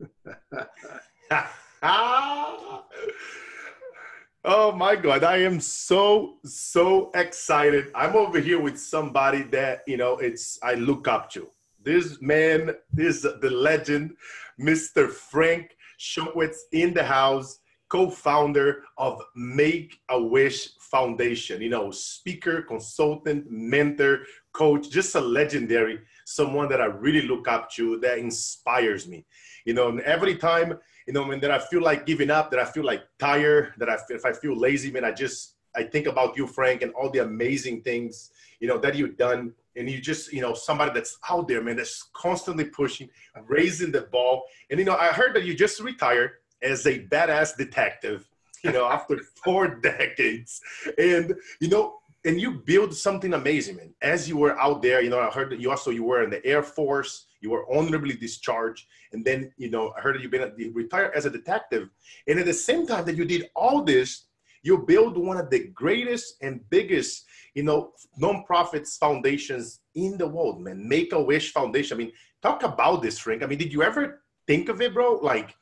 oh my God. I am so, so excited. I'm over here with somebody that, you know, it's, I look up to. This man is the legend, Mr. Frank Shankwitz in the house, co-founder of Make a Wish Foundation. You know, speaker, consultant, mentor, coach, just a legendary, someone that I really look up to, that inspires me. You know, every time, you know, when that I feel like giving up, that I feel like tired, that I if I feel lazy, man, I just I think about you, Frank, and all the amazing things, you know, that you've done. And you just you know somebody that's out there man that's constantly pushing raising the ball. And you know i heard that you just retired as a badass detective you know after four decades. And you know and you build something amazing man as you were out there you know i heard that you also you were in the air force you were honorably discharged and then you know i heard that you've been you retired as a detective and at the same time that you did all this you build one of the greatest and biggest you know, nonprofits foundations in the world, man. Make a Wish Foundation. I mean, talk about this, Frank. I mean, did you ever think of it, bro? Like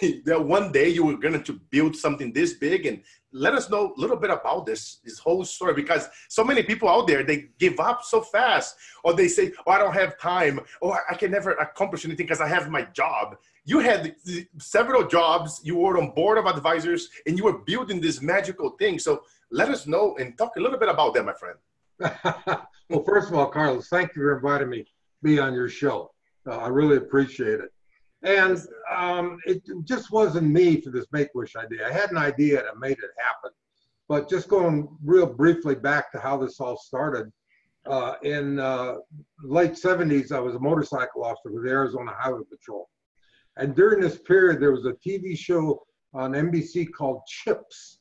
that one day you were going to build something this big and let us know a little bit about this this whole story because so many people out there they give up so fast or they say oh i don't have time or i can never accomplish anything because i have my job you had several jobs you were on board of advisors and you were building this magical thing so let us know and talk a little bit about that, my friend. well, first of all, Carlos, thank you for inviting me to be on your show. Uh, I really appreciate it. And um, it just wasn't me for this Make Wish idea. I had an idea and made it happen. But just going real briefly back to how this all started, uh, in uh, late 70s, I was a motorcycle officer with the Arizona Highway Patrol. And during this period, there was a TV show on NBC called Chips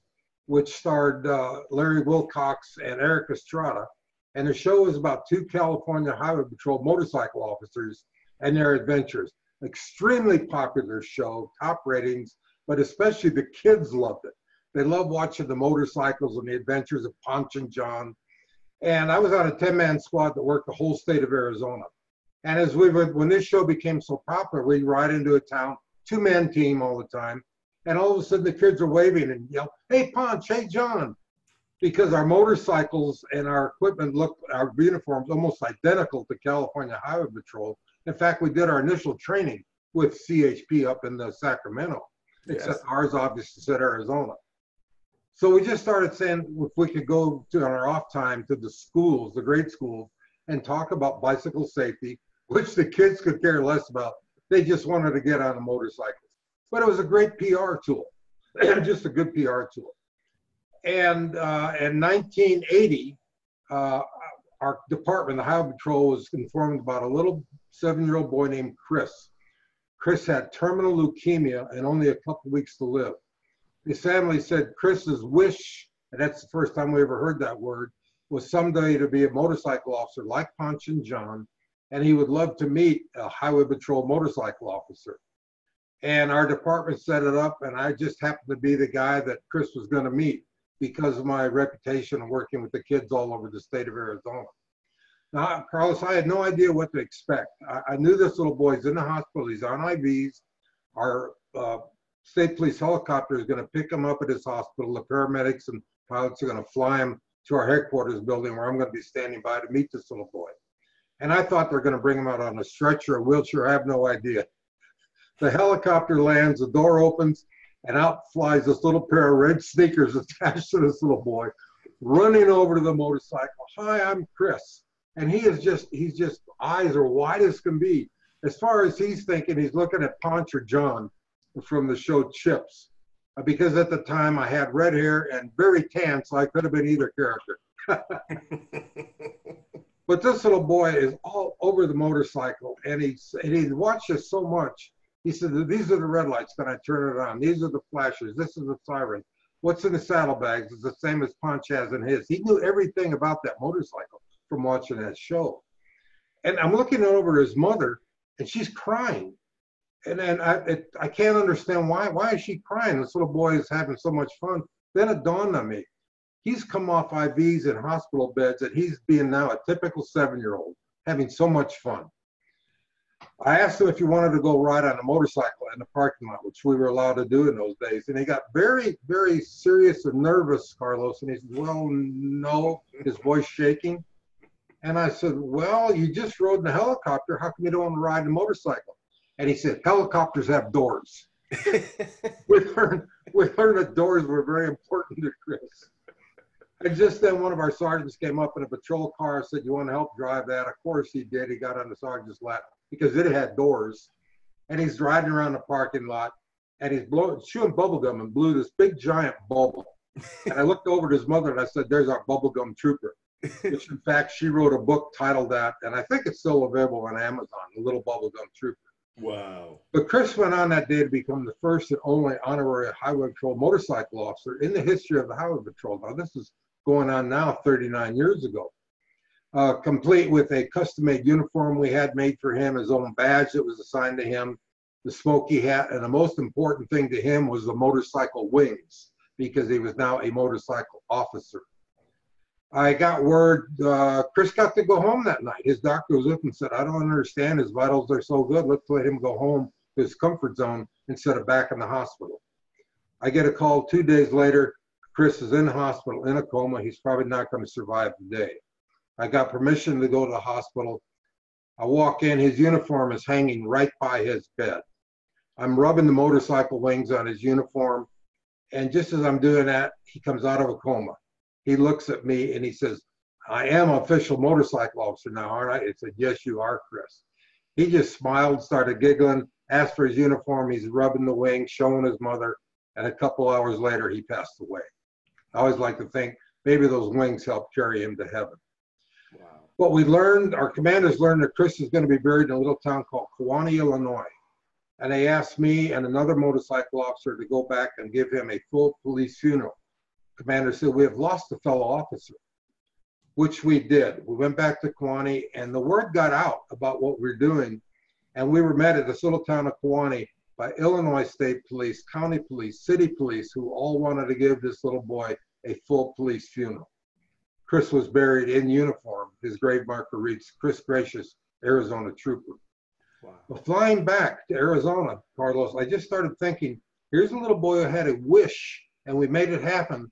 which starred uh, Larry Wilcox and Erik Estrada. And the show was about two California Highway Patrol motorcycle officers and their adventures. Extremely popular show, top ratings, but especially the kids loved it. They loved watching the motorcycles and the adventures of Ponch and John. And I was on a 10 man squad that worked the whole state of Arizona. And as we would, when this show became so popular, we'd ride into a town, two man team all the time, and all of a sudden the kids are waving and yell, "Hey, Ponch! Hey, John!" Because our motorcycles and our equipment looked, our uniforms almost identical to California Highway Patrol. In fact, we did our initial training with CHP up in the Sacramento, except ours obviously said Arizona. So we just started saying if we could go to on our off time to the schools, the grade schools, and talk about bicycle safety, which the kids could care less about. They just wanted to get on a motorcycle but it was a great PR tool, just a good PR tool. And uh, in 1980, uh, our department, the Highway Patrol, was informed about a little seven-year-old boy named Chris. Chris had terminal leukemia and only a couple weeks to live. His family said Chris's wish, and that's the first time we ever heard that word, was someday to be a motorcycle officer like Ponch and John, and he would love to meet a Highway Patrol motorcycle officer and our department set it up and i just happened to be the guy that chris was going to meet because of my reputation of working with the kids all over the state of arizona now carlos i had no idea what to expect. I, I knew this little boy's in the hospital he's on ivs our uh, state police helicopter is going to pick him up at his hospital. The paramedics and pilots are going to fly him to our headquarters building where i'm going to be standing by to meet this little boy. And i thought they're going to bring him out on a stretcher a wheelchair i have no idea. The helicopter lands, the door opens, and out flies this little pair of red sneakers attached to this little boy, running over to the motorcycle. Hi, I'm Chris. And he is just, he's just, eyes are wide as can be. As far as he's thinking, he's looking at Ponch or John from the show Chips. Uh, because at the time I had red hair and very tan, so I could have been either character. but this little boy is all over the motorcycle, and he's and he watches so much he said, these are the red lights. Then I turn it on. These are the flashers. This is the siren. What's in the saddlebags is the same as Ponch has in his. He knew everything about that motorcycle from watching that show. And I'm looking over his mother, and she's crying. And then I, it, I can't understand why. Why is she crying? This little boy is having so much fun. Then it dawned on me. He's come off IVs and hospital beds, and he's being now a typical seven-year-old, having so much fun. I asked him if he wanted to go ride on a motorcycle in the parking lot, which we were allowed to do in those days. And he got very, very serious and nervous, Carlos. And he said, Well, no, his voice shaking. And I said, Well, you just rode in a helicopter. How come you don't want to ride a motorcycle? And he said, Helicopters have doors. we learned we learned that doors were very important to Chris. And just then, one of our sergeants came up in a patrol car and said, "You want to help drive that?" Of course, he did. He got on the sergeant's lap because it had doors, and he's riding around the parking lot, and he's blowing, chewing bubblegum and blew this big giant bubble. and I looked over at his mother and I said, "There's our bubblegum trooper." Which, in fact, she wrote a book titled that, and I think it's still available on Amazon, The Little Bubblegum Trooper. Wow. But Chris went on that day to become the first and only honorary Highway Patrol motorcycle officer in the history of the Highway Patrol. Now, this is going on now 39 years ago. Uh, complete with a custom made uniform we had made for him, his own badge that was assigned to him, the smoky hat, and the most important thing to him was the motorcycle wings because he was now a motorcycle officer. I got word uh, Chris got to go home that night. His doctor was up and said, I don't understand. His vitals are so good. Let's let him go home to his comfort zone instead of back in the hospital. I get a call two days later. Chris is in the hospital in a coma. He's probably not going to survive the day. I got permission to go to the hospital. I walk in, his uniform is hanging right by his bed. I'm rubbing the motorcycle wings on his uniform. And just as I'm doing that, he comes out of a coma he looks at me and he says, I am official motorcycle officer now, aren't I? I said, Yes, you are, Chris. He just smiled, started giggling, asked for his uniform. He's rubbing the wing, showing his mother. And a couple hours later, he passed away. I always like to think maybe those wings helped carry him to heaven. Wow. What we learned, our commanders learned that Chris is going to be buried in a little town called Kewanee, Illinois. And they asked me and another motorcycle officer to go back and give him a full police funeral commander said, we have lost a fellow officer, which we did. We went back to Kewanee and the word got out about what we are doing. And we were met at this little town of Kewanee by Illinois State Police, County Police, City Police, who all wanted to give this little boy a full police funeral. Chris was buried in uniform. His grave marker reads, Chris Greicius, Arizona Trooper. Wow. But flying back to Arizona, Carlos, I just started thinking, here's a little boy who had a wish and we made it happen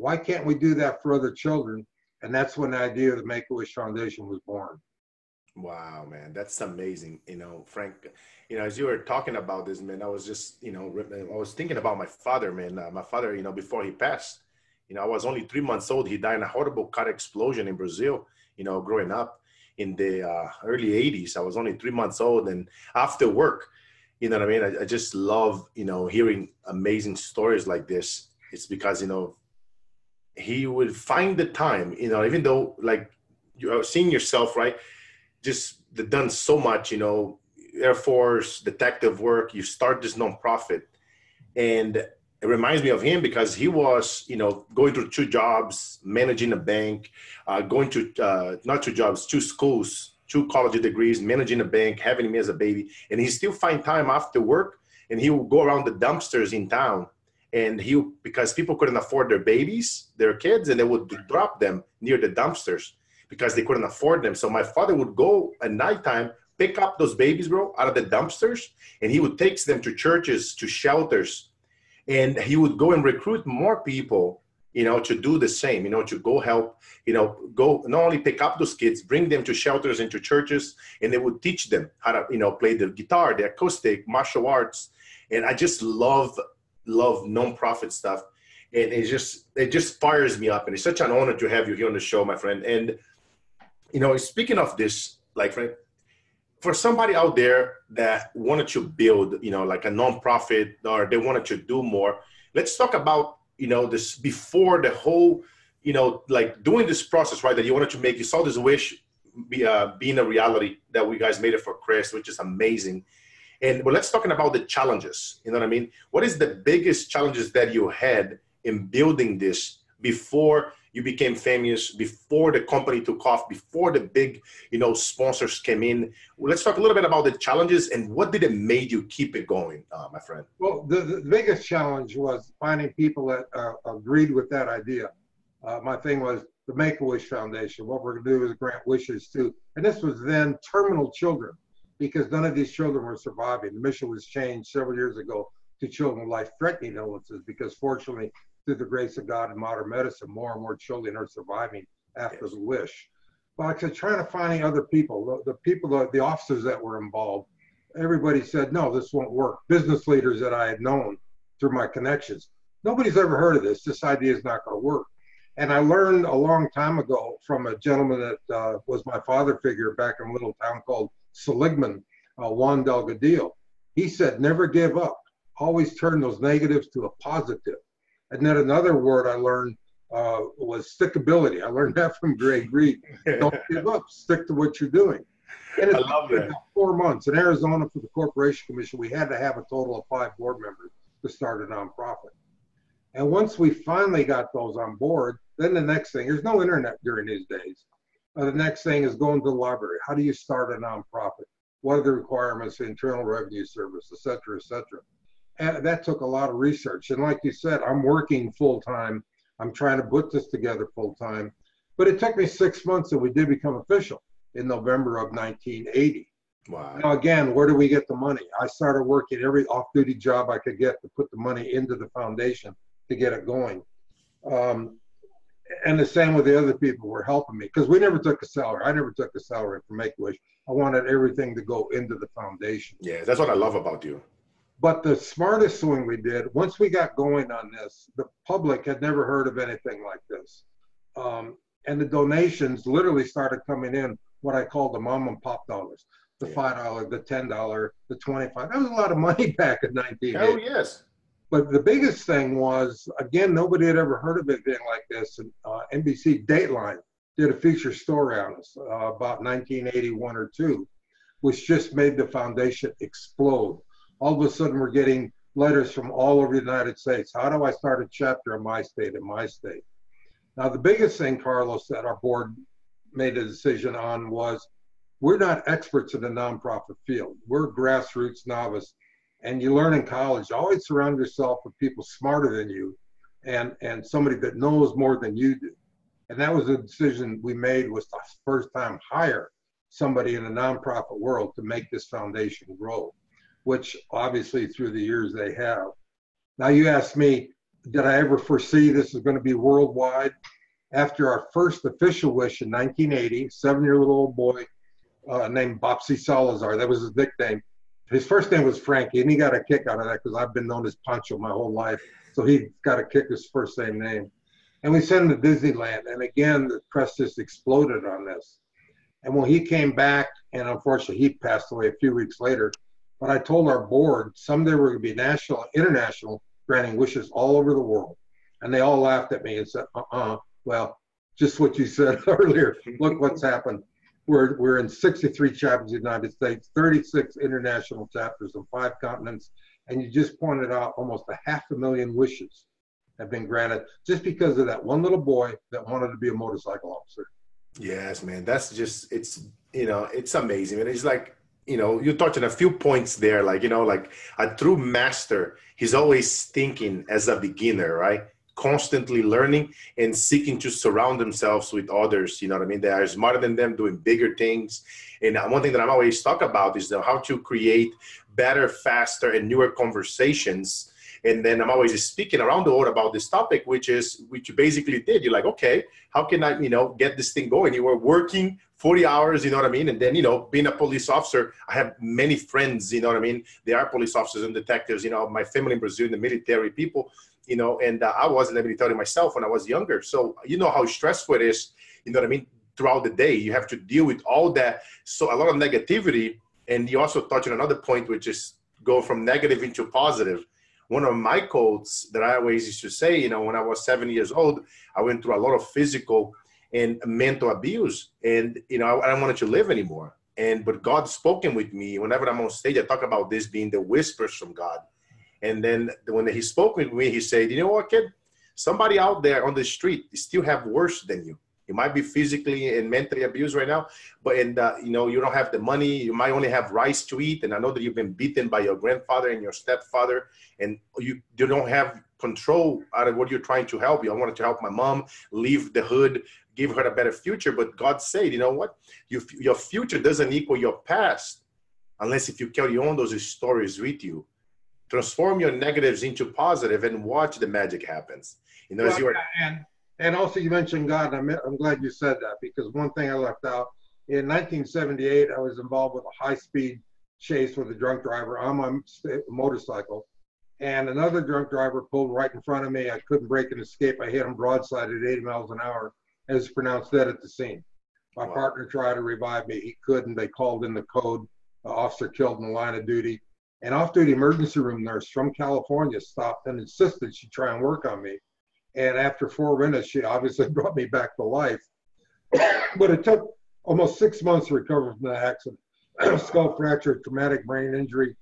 why can't we do that for other children? And that's when the idea of the Make a Wish Foundation was born. Wow, man, that's amazing. You know, Frank, you know, as you were talking about this, man, I was just, you know, I was thinking about my father, man. Uh, my father, you know, before he passed, you know, I was only three months old. He died in a horrible car explosion in Brazil, you know, growing up in the uh, early 80s. I was only three months old. And after work, you know what I mean? I, I just love, you know, hearing amazing stories like this. It's because, you know, he would find the time, you know, even though like you're seeing yourself, right? Just done so much, you know, Air Force, detective work, you start this nonprofit. And it reminds me of him because he was, you know, going through two jobs, managing a bank, uh, going to uh, not two jobs, two schools, two college degrees, managing a bank, having me as a baby, and he still find time after work, and he will go around the dumpsters in town and he because people couldn't afford their babies their kids and they would drop them near the dumpsters because they couldn't afford them. So my father would go at nighttime pick up those babies bro out of the dumpsters and he would take them to churches to shelters and he would go and recruit more people you know to do the same you know to go help you know go not only pick up those kids bring them to shelters and to churches and they would teach them how to you know play the guitar the acoustic martial arts. And i just love love nonprofit stuff, and it just it just fires me up, and it's such an honor to have you here on the show, my friend. And you know, speaking of this, like friend, for somebody out there that wanted to build, you know, like a nonprofit or they wanted to do more, let's talk about you know this before the whole, you know, like doing this process, right? That you wanted to make, you saw this wish be, uh, being a reality that we guys made it for Chris, which is amazing. And well, let's talking about the challenges. You know what I mean? What is the biggest challenges that you had in building this before you became famous, before the company took off, before the big, you know, sponsors came in? Well, let's talk a little bit about the challenges and what did it made you keep it going, uh, my friend? Well, the, the biggest challenge was finding people that uh, agreed with that idea. Uh, my thing was the Make a Wish Foundation. What we're going to do is grant wishes to, and this was then terminal children because none of these children were surviving. The mission was changed several years ago to children with life-threatening illnesses because fortunately, through the grace of God and modern medicine, more and more children are surviving after yes. the wish. But I said, trying to find other people, the, the people, the, the officers that were involved, everybody said, no, this won't work. Business leaders that I had known through my connections, nobody's ever heard of this. This idea is not going to work. And I learned a long time ago from a gentleman that uh, was my father figure back in a little town called Seligman, uh, Juan Delgadillo. He said, never give up. Always turn those negatives to a positive. And then another word I learned uh, was stickability. I learned that from Greg Reid. Don't give up. Stick to what you're doing. And it's I love that. four months in Arizona for the Corporation Commission. We had to have a total of five board members to start a nonprofit. And once we finally got those on board, then the next thing, there's no internet during these days. Uh, the next thing is going to the library. How do you start a nonprofit? What are the requirements, Internal Revenue Service, et cetera, et cetera. And that took a lot of research. And like you said, I'm working full time. I'm trying to put this together full time. But it took me six months and we did become official in November of 1980. Wow. Now, again, where do we get the money? I started working every off duty job I could get to put the money into the foundation to get it going. Um, and the same with the other people who were helping me because we never took a salary. I never took a salary for Make Wish. I wanted everything to go into the foundation. Yeah, that's what I love about you. But the smartest thing we did, once we got going on this, the public had never heard of anything like this. Um, and the donations literally started coming in what I call the mom and pop dollars the yeah. $5, the $10, the 25 That was a lot of money back in 1980. Oh, yes. But the biggest thing was, again, nobody had ever heard of anything like this. And uh, NBC Dateline did a feature story on us uh, about 1981 or two, which just made the foundation explode. All of a sudden, we're getting letters from all over the United States. How do I start a chapter in my state, in my state? Now, the biggest thing, Carlos, that our board made a decision on was we're not experts in the nonprofit field. We're grassroots novice and you learn in college always surround yourself with people smarter than you and and somebody that knows more than you do. And that was a decision we made was the first time hire somebody in the nonprofit world to make this foundation grow which obviously through the years they have. Now you asked me did i ever foresee this is going to be worldwide? After our first official wish in 1980 seven year old boy uh, named Bopsy Salazar that was his nickname his first name was Frankie, and he got a kick out of that because I've been known as Pancho my whole life. So he got a kick his first same name. And we sent him to Disneyland. And again, the press just exploded on this. And when he came back, and unfortunately he passed away a few weeks later, but I told our board someday we're going to be national, international, granting wishes all over the world. And they all laughed at me and said, uh uh-uh. uh well, just what you said earlier. Look what's happened. We're, we're in 63 chapters in the United States, 36 international chapters on five continents, and you just pointed out almost a half a million wishes have been granted just because of that one little boy that wanted to be a motorcycle officer. Yes, man, that's just it's you know it's amazing, and it's like you know you touched on a few points there, like you know like a true master, he's always thinking as a beginner, right? Constantly learning and seeking to surround themselves with others you know what i mean? They are smarter than them doing bigger things. And uh, one thing that i'm always talk about is how to create better faster and newer conversations. And then i'm always speaking around the world about this topic which is which you basically did. You're like okay how can i you know get this thing going? You were working 40 hours, you know what I mean? And then, you know, being a police officer, I have many friends, you know what I mean? They are police officers and detectives, you know, my family in Brazil, the military people you know, and uh, I wasn't able to tell myself when I was younger. So you know how stressful it is, you know what I mean, throughout the day. You have to deal with all that. So a lot of negativity. And you also touch on another point, which is go from negative into positive. One of my quotes that I always used to say, you know, when I was seven years old, I went through a lot of physical and mental abuse. And, you know, I, I don't want to live anymore. And, but God spoken with me whenever I'm on stage, I talk about this being the whispers from God and then when he spoke with me, he said, "You know what, kid? Somebody out there on the street still have worse than you. You might be physically and mentally abused right now, but and uh, you know you don't have the money. You might only have rice to eat, and I know that you've been beaten by your grandfather and your stepfather, and you you don't have control out of what you're trying to help you. I wanted to help my mom leave the hood, give her a better future. But God said, you know what? You, your future doesn't equal your past unless if you carry on those stories with you. Transform your negatives into positive and watch the magic happens. You know, well, as you are. And, and also, you mentioned God. I'm, I'm glad you said that because one thing I left out in 1978, I was involved with a high speed chase with a drunk driver on my motorcycle. And another drunk driver pulled right in front of me. I couldn't break and escape. I hit him broadside at 80 miles an hour as pronounced dead at the scene. My wow. partner tried to revive me. He couldn't. They called in the code. The officer killed in the line of duty. An off-duty emergency room nurse from California stopped and insisted she try and work on me. And after four minutes, she obviously brought me back to life. but it took almost six months to recover from the accident. Skull fracture, traumatic brain injury,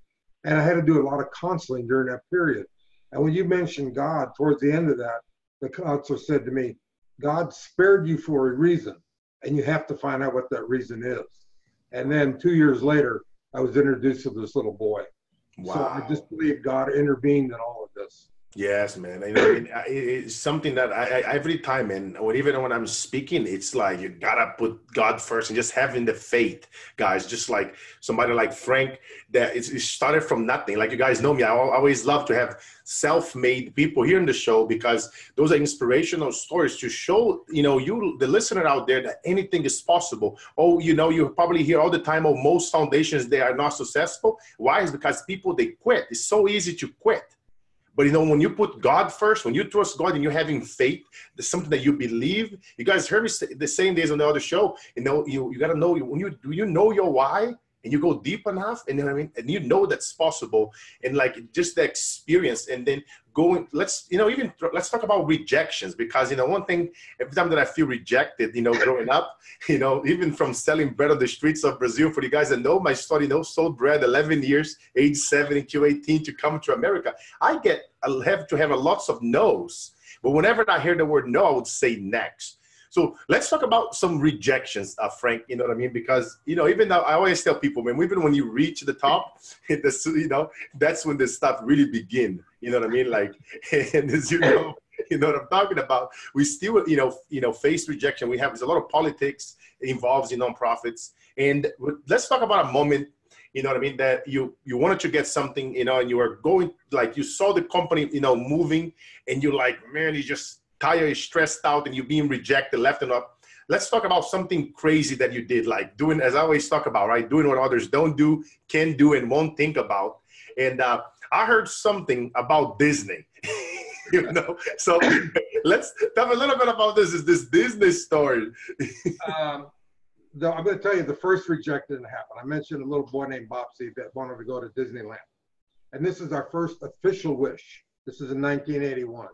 and I had to do a lot of counseling during that period. And when you mentioned God, towards the end of that, the counselor said to me, God spared you for a reason, and you have to find out what that reason is. And then two years later, I was introduced to this little boy. Wow. So I just believe God intervened in all of this. Yes, man. You uh, know, it, it's something that I, I, every time, and when, even when I'm speaking, it's like you gotta put God first and just having the faith, guys. Just like somebody like Frank, that it started from nothing. Like you guys know me, I always love to have self-made people here in the show because those are inspirational stories to show you know you the listener out there that anything is possible. Oh, you know, you probably hear all the time. Oh, most foundations they are not successful. Why? Is because people they quit. It's so easy to quit but you know, when you put God first, when you trust God and you're having faith, there's something that you believe. You guys heard me say, the same days on the other show. You know, you, you got to know when you do you know your why and you go deep enough, and you know I mean, and you know that's possible, and like just the experience, and then going. Let's you know even let's talk about rejections because you know one thing every time that I feel rejected, you know, growing up, you know, even from selling bread on the streets of Brazil. For you guys that know my story, you know, sold bread 11 years, age 7 to 18 to come to America. I get I have to have a lots of no's, but whenever I hear the word no, I would say next so let's talk about some rejections, uh, Frank. You know what I mean? Because you know, even though I always tell people, man, even when you reach the top, the, you know, that's when the stuff really begin. You know what I mean? Like, and as you know, you know what I'm talking about. We still, you know, you know, face rejection. We have there's a lot of politics involved in nonprofits, and let's talk about a moment you know what I mean, that you you wanted to get something, you know, and you were going like you saw the company, you know, moving, and you're like, man, you just tired, stressed out, and you're being rejected left and up. Let's talk about something crazy that you did, like doing, as I always talk about, right? Doing what others don't do, can do, and won't think about. And uh, I heard something about Disney. you know, so let's talk a little bit about this. Is this Disney story? um, I'm going to tell you the first rejection didn't happen. I mentioned a little boy named Bopsy that wanted to go to Disneyland, and this is our first official wish. This is in 1981.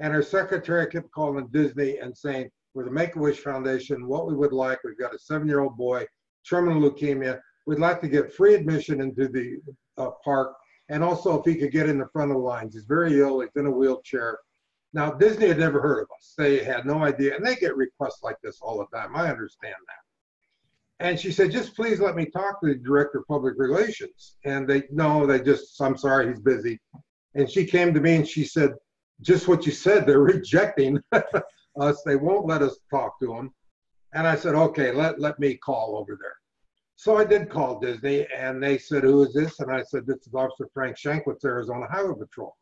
And our secretary kept calling Disney and saying, we're the Make-A-Wish Foundation, what we would like, we've got a seven-year-old boy, terminal leukemia. We'd like to get free admission into the uh, park. And also if he could get in the front of the lines. He's very ill, he's in a wheelchair. Now, Disney had never heard of us. They had no idea. And they get requests like this all the time. I understand that. And she said, just please let me talk to the director of public relations. And they, no, they just, I'm sorry, he's busy. And she came to me and she said, just what you said, they're rejecting us. They won't let us talk to them. And I said, okay, let, let me call over there. So I did call Disney and they said, who is this? And I said, this is Officer Frank Shankwitz, Arizona Highway Patrol.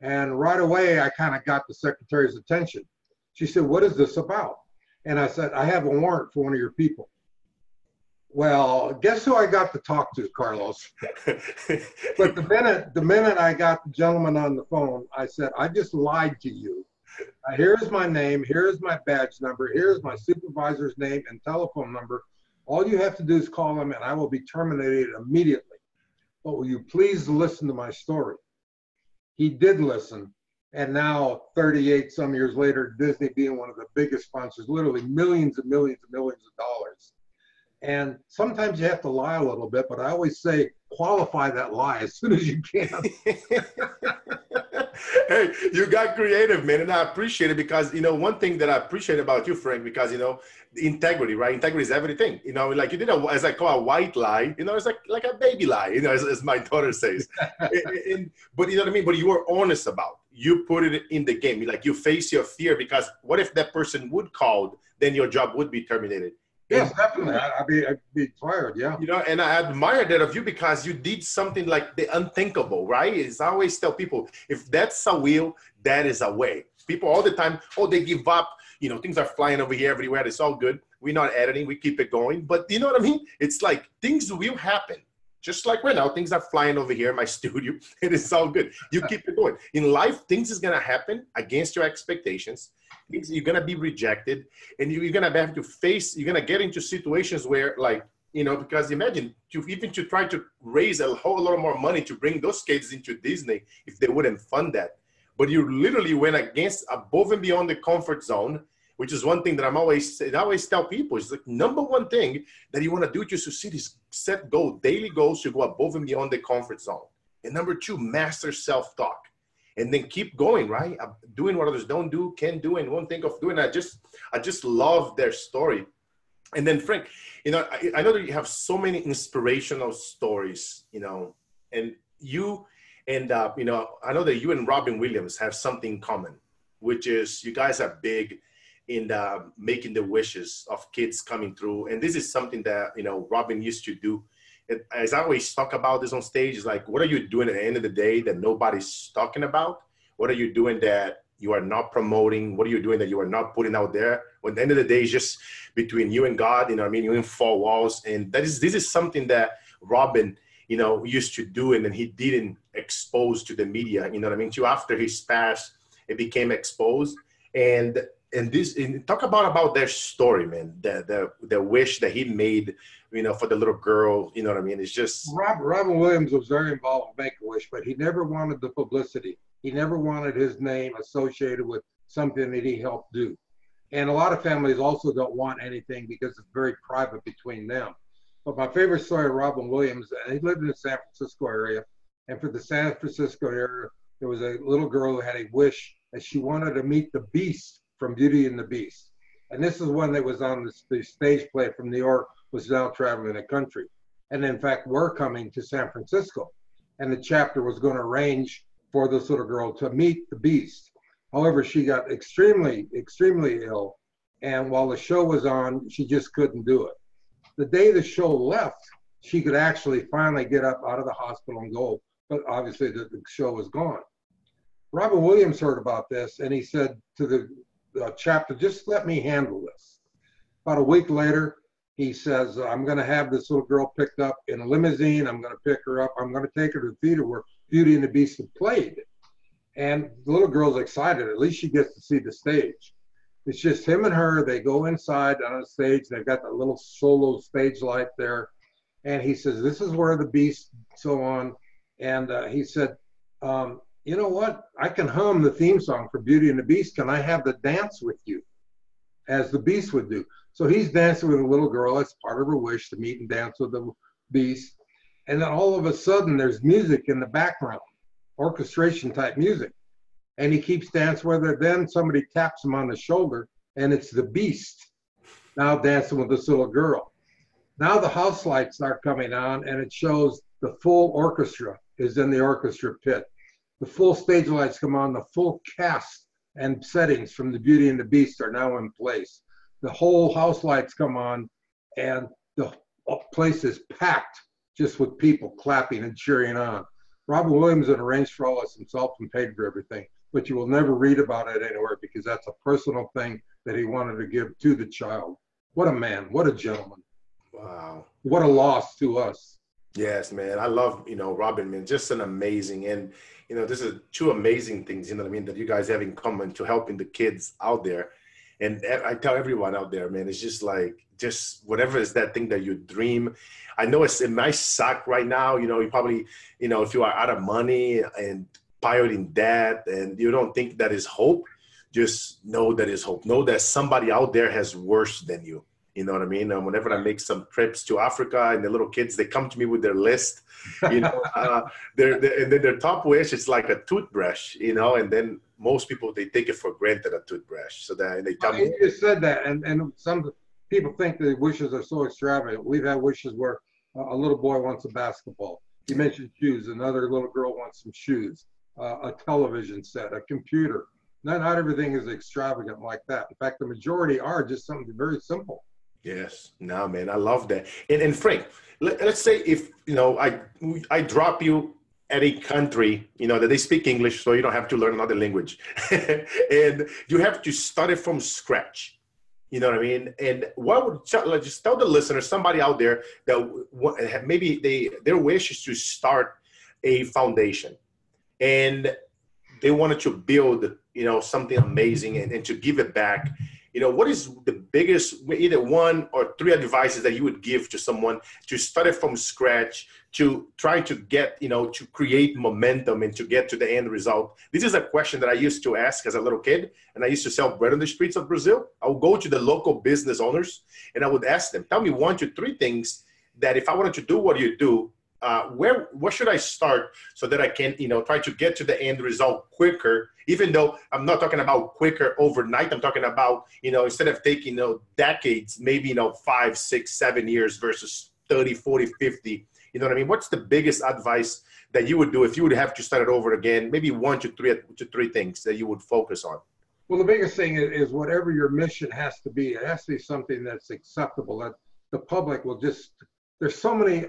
And right away, I kind of got the secretary's attention. She said, what is this about? And I said, I have a warrant for one of your people. Well, guess who I got to talk to, Carlos? but the minute the minute I got the gentleman on the phone, I said, I just lied to you. Uh, here's my name, here's my badge number, here's my supervisor's name and telephone number. All you have to do is call him and I will be terminated immediately. But will you please listen to my story? He did listen. And now, 38 some years later, Disney being one of the biggest sponsors, literally millions and millions and millions of dollars and sometimes you have to lie a little bit, but I always say qualify that lie as soon as you can. hey, you got creative, man, and I appreciate it because you know one thing that I appreciate about you, Frank, because you know integrity, right? Integrity is everything. You know, like you did a, as I call a white lie. You know, it's like like a baby lie. You know, as, as my daughter says. and, and, but you know what I mean. But you were honest about. You put it in the game. Like you face your fear because what if that person would call? Then your job would be terminated Yes, and, definitely. I'd be, I'd be inspired. Yeah. You know, and I admire that of you because you did something like the unthinkable, right? It's I always tell people if that's a will, that is a way. People all the time, oh, they give up. You know, things are flying over here everywhere. It's all good. We're not editing. We keep it going. But you know what I mean? It's like things will happen. Just like right now, things are flying over here in my studio. It is all good. You keep it going. In life, things is gonna happen against your expectations you're gonna be rejected and you're gonna have to face you're gonna get into situations where like you know because imagine to even to try to raise a whole lot more money to bring those kids into disney if they wouldn't fund that but you literally went against above and beyond the comfort zone which is one thing that i'm always i always tell people is like number one thing that you want to do to succeed is set goal daily goals to go above and beyond the comfort zone and number two master self-talk and then keep going, right? doing what others don't do, can do, and won't think of doing. I just, I just love their story. And then Frank, you know, I, I know that you have so many inspirational stories, you know, and you and uh, you know, I know that you and Robin Williams have something common, which is you guys are big in uh, making the wishes of kids coming through, and this is something that you know Robin used to do as I always talk about this on stage, is like, what are you doing at the end of the day that nobody's talking about? What are you doing that you are not promoting? What are you doing that you are not putting out there? When the end of the day is just between you and God, you know, I mean, you're in four walls, and that is this is something that Robin, you know, used to do, and then he didn't expose to the media. You know what I mean? Too after his pass, it became exposed, and and this and talk about about their story, man. The the the wish that he made, you know, for the little girl. You know what I mean? It's just Rob, Robin Williams was very involved with Make a Wish, but he never wanted the publicity. He never wanted his name associated with something that he helped do. And a lot of families also don't want anything because it's very private between them. But my favorite story of Robin Williams, he lived in the San Francisco area, and for the San Francisco area, there was a little girl who had a wish that she wanted to meet the Beast from Beauty and the Beast. And this is one that was on the, the stage play from New York, was now traveling the country. And in fact, we're coming to San Francisco. And the chapter was going to arrange for this little girl to meet the Beast. However, she got extremely, extremely ill. And while the show was on, she just couldn't do it. The day the show left, she could actually finally get up out of the hospital and go, but obviously the, the show was gone. Robin Williams heard about this and he said to the uh, chapter, just let me handle this. About a week later, he says, I'm going to have this little girl picked up in a limousine. I'm going to pick her up. I'm going to take her to the theater where Beauty and the Beast had played. And the little girl's excited. At least she gets to see the stage. It's just him and her. They go inside on a stage. They've got the little solo stage light there. And he says, This is where the beast, so on. And uh, he said, um, you know what? I can hum the theme song for Beauty and the Beast. Can I have the dance with you? As the Beast would do. So he's dancing with a little girl. It's part of her wish to meet and dance with the Beast. And then all of a sudden, there's music in the background, orchestration type music. And he keeps dancing with her. Then somebody taps him on the shoulder, and it's the Beast now dancing with this little girl. Now the house lights start coming on, and it shows the full orchestra is in the orchestra pit the full stage lights come on, the full cast and settings from the Beauty and the Beast are now in place. The whole house lights come on, and the place is packed just with people clapping and cheering on. Robin Williams had arranged for all this himself and paid for everything, but you will never read about it anywhere because that's a personal thing that he wanted to give to the child. What a man! What a gentleman! Wow! What a loss to us. Yes, man. I love you know Robin, man. Just an amazing and you know, this is two amazing things, you know what I mean, that you guys have in common to helping the kids out there. And I tell everyone out there, man, it's just like, just whatever is that thing that you dream. I know it's, it might suck right now. You know, you probably, you know, if you are out of money and piling debt and you don't think that is hope, just know that is hope. Know that somebody out there has worse than you. You know what I mean? And whenever I make some trips to Africa and the little kids, they come to me with their list you know, uh, their, their, and then their top wish is like a toothbrush, you know, and then most people they take it for granted a toothbrush. So that they tell me. You just said that, and and some people think the wishes are so extravagant. We've had wishes where a little boy wants a basketball. You mentioned shoes. Another little girl wants some shoes, uh, a television set, a computer. Not not everything is extravagant like that. In fact, the majority are just something very simple. Yes, no, man, I love that. And, and Frank, let, us say if you know I I drop you at a country, you know that they speak English, so you don't have to learn another language, and you have to start it from scratch. You know what I mean? And what would just tell the listener, somebody out there that maybe they their wish is to start a foundation, and they wanted to build, you know, something amazing and, and to give it back you know what is the biggest either one or three advices that you would give to someone to start it from scratch to try to get you know to create momentum and to get to the end result? This is a question that i used to ask as a little kid and i used to sell bread on the streets of brazil. I would go to the local business owners and i would ask them tell me one to three things that if i wanted to do what you do uh, where what should I start so that I can you know try to get to the end result quicker? Even though I'm not talking about quicker overnight I'm talking about you know instead of taking you know decades maybe you know five six seven years versus 30 40 50 you know what I mean? What's the biggest advice that you would do if you would have to start it over again? Maybe one to three to three things that you would focus on. Well the biggest thing is whatever your mission has to be it has to be something that's acceptable that the public will just there's so many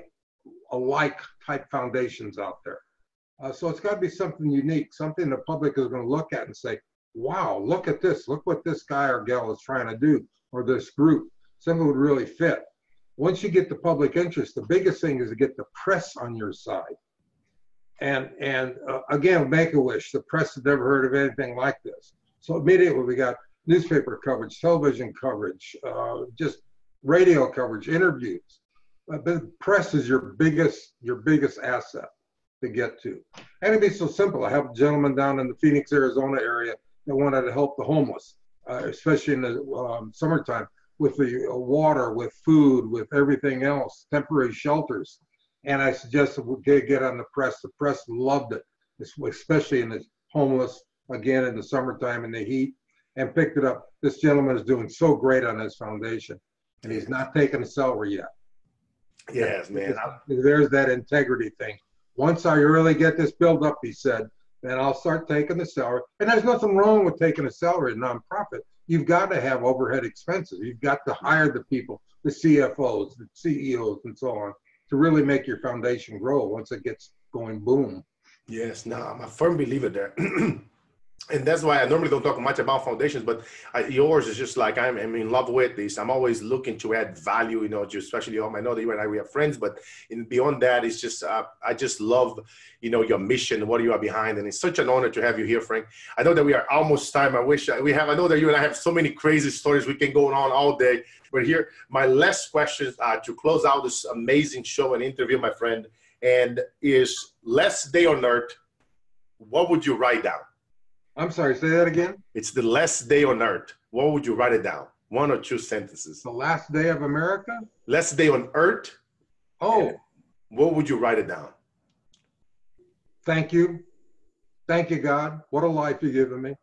alike type foundations out there. Uh, so it's got to be something unique, something the public is going to look at and say, wow, look at this. Look what this guy or gal is trying to do, or this group. Something would really fit. Once you get the public interest, the biggest thing is to get the press on your side. And and uh, again, Make a Wish. The press has never heard of anything like this. So immediately we got newspaper coverage, television coverage, uh, just radio coverage, interviews the press is your biggest your biggest asset to get to. And it'd be so simple. I have a gentleman down in the Phoenix, Arizona area that wanted to help the homeless, uh, especially in the um, summertime, with the uh, water, with food, with everything else, temporary shelters. And I suggested we get, get on the press. The press loved it, especially in the homeless, again in the summertime in the heat, and picked it up. This gentleman is doing so great on his foundation, and he's not taking a salary yet. Yes, man. There's that integrity thing. Once I really get this built up, he said, then I'll start taking the salary. And there's nothing wrong with taking a salary in nonprofit. You've got to have overhead expenses. You've got to hire the people, the CFOs, the CEOs, and so on, to really make your foundation grow once it gets going boom. Yes, no, I'm a firm believer there. and that's why I normally don't talk much about foundations, but yours is just like I'm, I'm, in love with this. I'm always looking to add value, you know, just especially I know that you and I we have friends, but in, beyond that, it's just uh, I just love, you know, your mission, what you are behind, and it's such an honor to have you here, Frank. I know that we are almost time. I wish we have. I know that you and I have so many crazy stories we can go on all day, but here my last question uh, to close out this amazing show and interview, my friend, and is last day on earth. What would you write down? I'm sorry, say that again. It's the last day on earth. What would you write it down? One or two sentences. The last day of America? Last day on earth. Oh. What would you write it down? Thank you. Thank you, God. What a life you've given me.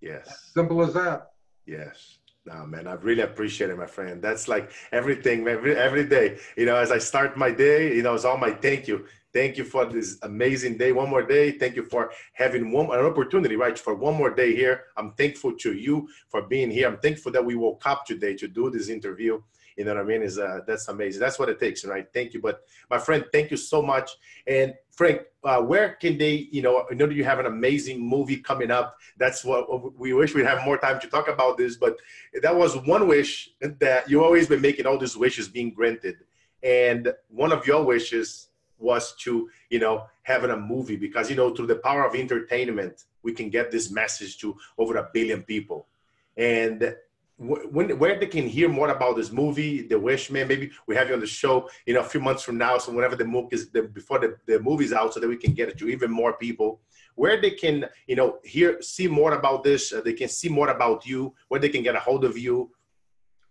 Yes. Simple as that. Yes. No, man, I really appreciate it, my friend. That's like everything, every, every day. You know, as I start my day, you know, it's all my thank you. Thank you for this amazing day. One more day. Thank you for having one an opportunity, right? For one more day here. I'm thankful to you for being here. I'm thankful that we woke up today to do this interview. You know what I mean? Is uh, that's amazing. That's what it takes, right? Thank you. But my friend, thank you so much. And Frank, uh, where can they, you know, I know that you have an amazing movie coming up. That's what we wish we'd have more time to talk about this, but that was one wish that you always been making all these wishes being granted. And one of your wishes was to you know having a movie because you know through the power of entertainment we can get this message to over a billion people. And when where they can hear more about this movie the wish man maybe we have you on the show you know a few months from now so whenever the movie is the, before the, the movie's out so that we can get it to even more people. Where they can you know hear see more about this uh, they can see more about you where they can get a hold of you.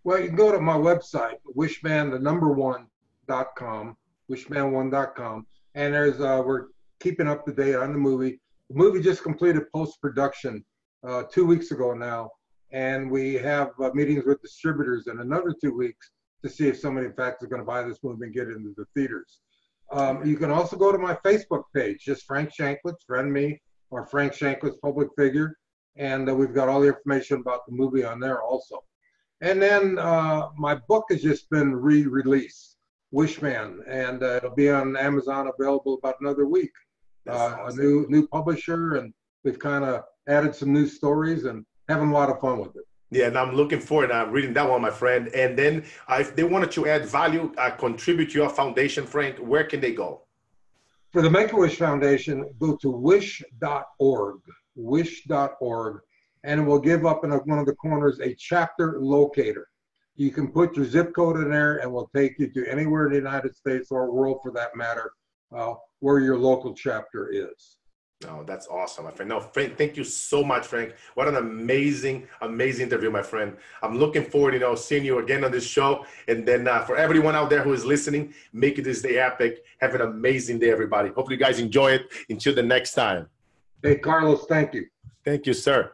Well you can go to my website wishman the number one dot com wishman1.com. And there's uh, we're keeping up to date on the movie. The movie just completed post production uh, two weeks ago now, and we have uh, meetings with distributors in another two weeks to see if somebody in fact is going to buy this movie and get it into the theaters. Um, you can also go to my Facebook page, just Frank Shankwitz, friend me, or Frank Shankwitz, public figure, and uh, we've got all the information about the movie on there also. And then uh, my book has just been re-released, Wishman, and uh, it'll be on Amazon available about another week. Uh, awesome. A new new publisher, and we've kind of added some new stories and having a lot of fun with it. Yeah, and I'm looking forward to reading that one, my friend. And then uh, if they wanted to add value, uh, contribute to your foundation, Frank, where can they go? For the Make-A-Wish Foundation, go to wish.org, wish.org, and it will give up in one of the corners a chapter locator. You can put your zip code in there and we'll take you to anywhere in the United States or world for that matter, uh, where your local chapter is. Oh, that's awesome, my friend. No, Frank, thank you so much, Frank. What an amazing, amazing interview, my friend. I'm looking forward, you know, seeing you again on this show. And then uh, for everyone out there who is listening, make this day epic. Have an amazing day, everybody. Hopefully, you guys enjoy it. Until the next time. Hey, Carlos, thank you. Thank you, sir.